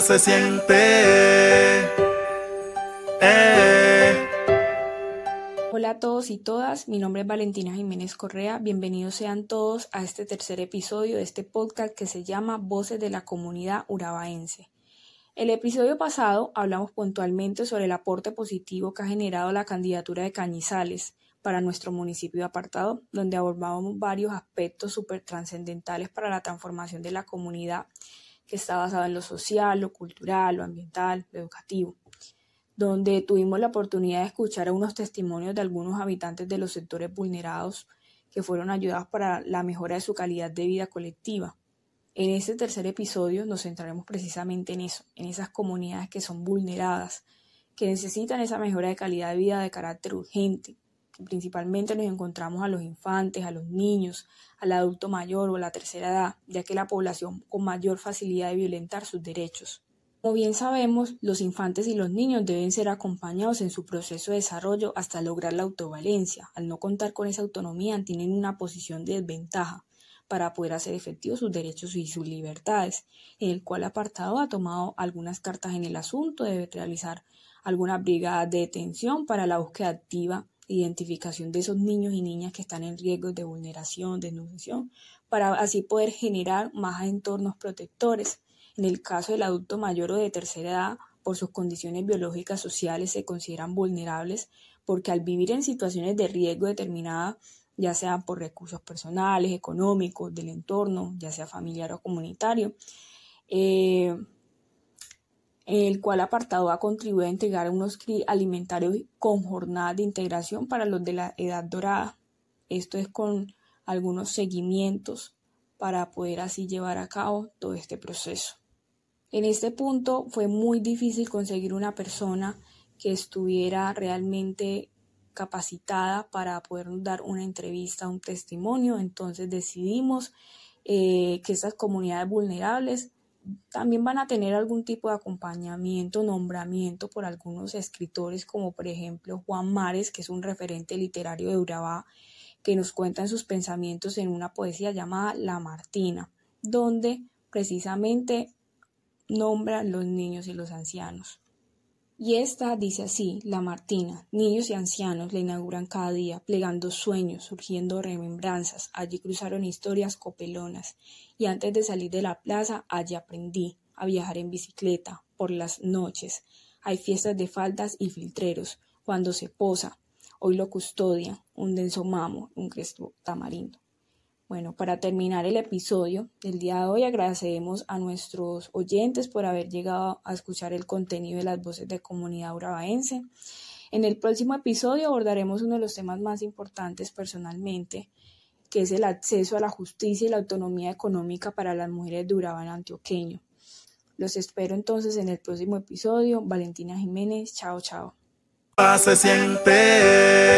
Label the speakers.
Speaker 1: Se siente. Eh.
Speaker 2: Hola a todos y todas, mi nombre es Valentina Jiménez Correa. Bienvenidos sean todos a este tercer episodio de este podcast que se llama Voces de la Comunidad Urabaense. El episodio pasado hablamos puntualmente sobre el aporte positivo que ha generado la candidatura de Cañizales para nuestro municipio de apartado, donde abordábamos varios aspectos súper trascendentales para la transformación de la comunidad, que está basado en lo social, lo cultural, lo ambiental, lo educativo, donde tuvimos la oportunidad de escuchar a unos testimonios de algunos habitantes de los sectores vulnerados que fueron ayudados para la mejora de su calidad de vida colectiva. En este tercer episodio nos centraremos precisamente en eso, en esas comunidades que son vulneradas, que necesitan esa mejora de calidad de vida de carácter urgente, principalmente nos encontramos a los infantes, a los niños, al adulto mayor o a la tercera edad, ya que la población con mayor facilidad de violentar sus derechos. Como bien sabemos, los infantes y los niños deben ser acompañados en su proceso de desarrollo hasta lograr la autovalencia. Al no contar con esa autonomía, tienen una posición de desventaja para poder hacer efectivos sus derechos y sus libertades, en el cual apartado ha tomado algunas cartas en el asunto, debe realizar alguna brigada de detención para la búsqueda activa identificación de esos niños y niñas que están en riesgo de vulneración, desnutrición, para así poder generar más entornos protectores. En el caso del adulto mayor o de tercera edad, por sus condiciones biológicas sociales se consideran vulnerables porque al vivir en situaciones de riesgo determinadas, ya sea por recursos personales, económicos, del entorno, ya sea familiar o comunitario, eh, el cual apartado ha contribuido a entregar unos alimentarios con jornada de integración para los de la edad dorada. Esto es con algunos seguimientos para poder así llevar a cabo todo este proceso. En este punto fue muy difícil conseguir una persona que estuviera realmente capacitada para poder dar una entrevista, un testimonio. Entonces decidimos eh, que estas comunidades vulnerables también van a tener algún tipo de acompañamiento, nombramiento por algunos escritores, como por ejemplo Juan Mares, que es un referente literario de Urabá, que nos cuenta en sus pensamientos en una poesía llamada La Martina, donde precisamente nombra los niños y los ancianos. Y esta dice así, la Martina, niños y ancianos la inauguran cada día, plegando sueños, surgiendo remembranzas, allí cruzaron historias copelonas, y antes de salir de la plaza, allí aprendí a viajar en bicicleta, por las noches, hay fiestas de faldas y filtreros, cuando se posa, hoy lo custodia, un denso mamo, un crespo tamarindo. Bueno, para terminar el episodio del día de hoy agradecemos a nuestros oyentes por haber llegado a escuchar el contenido de las voces de comunidad urabaense. En el próximo episodio abordaremos uno de los temas más importantes personalmente, que es el acceso a la justicia y la autonomía económica para las mujeres de antioqueño. Los espero entonces en el próximo episodio. Valentina Jiménez, chao, chao.
Speaker 1: Se siente.